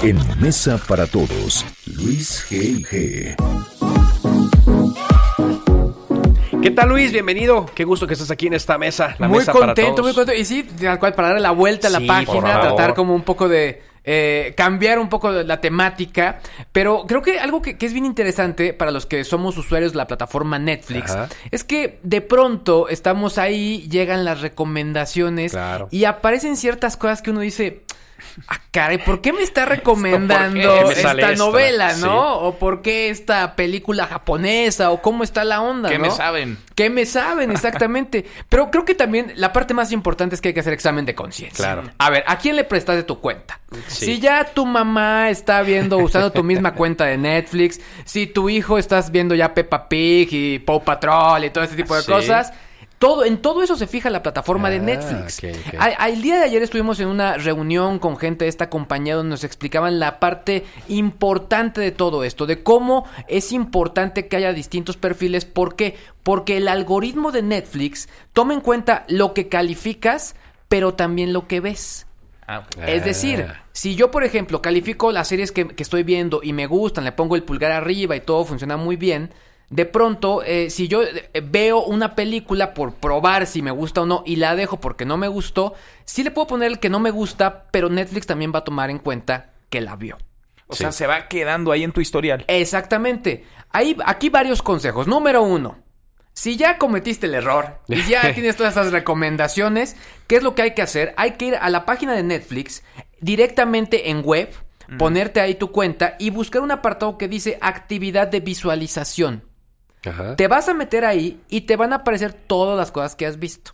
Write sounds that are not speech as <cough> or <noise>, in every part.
En Mesa para Todos, Luis G.I.G. ¿Qué tal Luis? Bienvenido. Qué gusto que estés aquí en esta mesa. La muy mesa para contento, todos. muy contento. Y sí, tal cual, para darle la vuelta a la Sí, página, tratar como un poco de... eh, cambiar un poco de la temática, pero creo que algo que, que es bien interesante para los que somos usuarios de la plataforma Netflix Ajá. es que de pronto estamos ahí, llegan las recomendaciones Claro. y aparecen ciertas cosas que uno dice, ah, caray, ¿por qué me está recomendando <laughs> ¿Por qué me esta novela, Sí. no? O ¿por qué esta película japonesa? ¿O cómo está la onda, ¿Qué no? me saben? ¿Qué me saben exactamente? <laughs> Pero creo que también la parte más importante es que hay que hacer examen de conciencia. Claro. A ver, ¿a quién le prestaste tu cuenta? Sí. Si ya tu mamá está viendo, usando tu misma <laughs> cuenta de Netflix, si tu hijo estás viendo ya Peppa Pig y Paw Patrol y todo este tipo de Sí. cosas. Todo, en todo eso se fija la plataforma de Ah, Netflix. ok, ok. A- a- El día de ayer estuvimos en una reunión con gente de esta compañía donde nos explicaban la parte importante de todo esto, de cómo es importante que haya distintos perfiles. ¿Por qué? Porque el algoritmo de Netflix toma en cuenta lo que calificas, pero también lo que ves. Ah. Es decir, si yo, por ejemplo, califico las series que, que estoy viendo y me gustan, le pongo el pulgar arriba y todo funciona muy bien, de pronto, eh, si yo eh, veo una película por probar si me gusta o no y la dejo porque no me gustó, sí le puedo poner el que no me gusta, pero Netflix también va a tomar en cuenta que la vio. O sea, se va quedando ahí en tu historial. Exactamente. Hay aquí varios consejos. Número uno. Si ya cometiste el error y ya <laughs> tienes todas esas recomendaciones, ¿qué es lo que hay que hacer? Hay que ir a la página de Netflix directamente en web, ponerte ahí tu cuenta y buscar un apartado que dice actividad de visualización. Ajá. Te vas a meter ahí y te van a aparecer todas las cosas que has visto.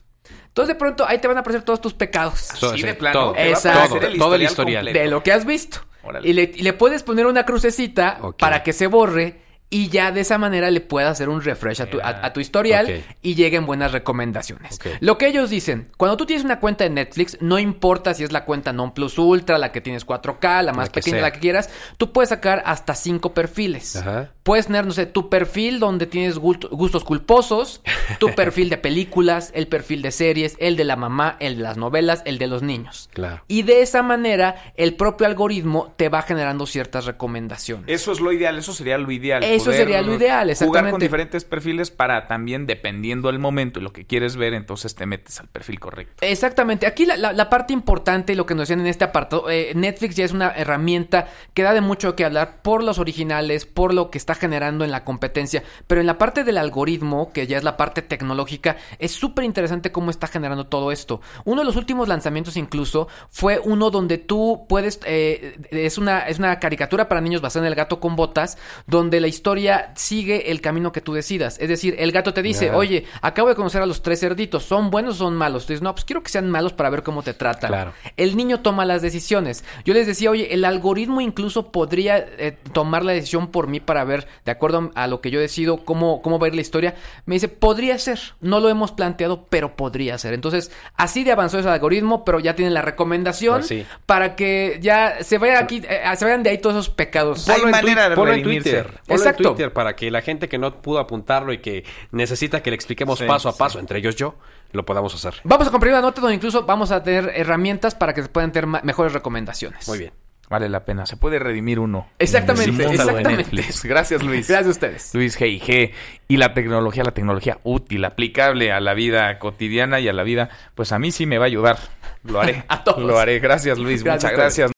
Entonces de pronto ahí te van a aparecer todos tus pecados. Todo, Así sí, de plano. todo, Exacto. todo, todo el historial. completo. de lo que has visto. Y le, y le puedes poner una crucecita para que se borre y ya de esa manera le puedas hacer un refresh a tu, a- a tu historial y lleguen buenas recomendaciones. Lo que ellos dicen, cuando tú tienes una cuenta de Netflix, no importa si es la cuenta non plus ultra, la que tienes 4K, la más La pequeña, sea. la que quieras, tú puedes sacar hasta cinco perfiles. Ajá. Puedes tener, no sé, tu perfil donde tienes gustos culposos, tu <laughs> perfil de películas, el perfil de series, el de la mamá, el de las novelas, el de los niños. Claro. Y de esa manera, el propio algoritmo te va generando ciertas recomendaciones. Eso es lo ideal, eso sería lo ideal. Eso sería lo ideal, Jugar exactamente. con diferentes perfiles para también, dependiendo del momento y lo que quieres ver, entonces te metes al perfil correcto. Exactamente. Aquí la, la- la parte importante y lo que nos decían en este apartado, eh, Netflix ya es una herramienta que da de mucho que hablar por los originales, por lo que está generando en la competencia, pero en la parte del algoritmo, que ya es la parte tecnológica, es súper interesante cómo está generando todo esto. Uno de los últimos lanzamientos incluso fue uno donde tú puedes, eh, es, una, es una caricatura para niños basada en el gato con botas, donde la historia sigue el camino que tú decidas. Es decir, el gato te dice, oye, acabo de conocer a los tres cerditos, ¿son buenos o son malos? Tú dices, no, pues quiero que sean malos para ver cómo te tratan. Claro. El niño toma las decisiones. Yo les decía, oye, el algoritmo incluso podría eh, tomar la decisión por mí para ver, de acuerdo a lo que yo decido, cómo, cómo va a ir la historia. Me dice, podría ser. No lo hemos planteado, pero podría ser. Entonces, así de avanzó ese algoritmo, pero ya tienen la recomendación Pues sí. para que ya se vayan aquí, eh, se vayan de ahí todos esos pecados. Hay manera twi- de ponlo en redimirse. Twitter. Ponlo Exacto. Twitter para que la gente que no pudo apuntarlo y que necesita que le expliquemos Sí, paso a sí. paso, entre ellos yo, lo podamos hacer. Vamos a comprar una nota donde incluso vamos a tener herramientas para que se puedan tener mejores recomendaciones. Muy bien. Vale la pena, se puede redimir uno. Exactamente, exactamente. <laughs> Gracias, Luis. Gracias a ustedes. Luis G.I.G. Y la tecnología, la tecnología útil, aplicable a la vida cotidiana y a la vida, pues a mí sí me va a ayudar. Lo haré. <laughs> A todos. Lo haré. Gracias, Luis. Gracias Muchas gracias.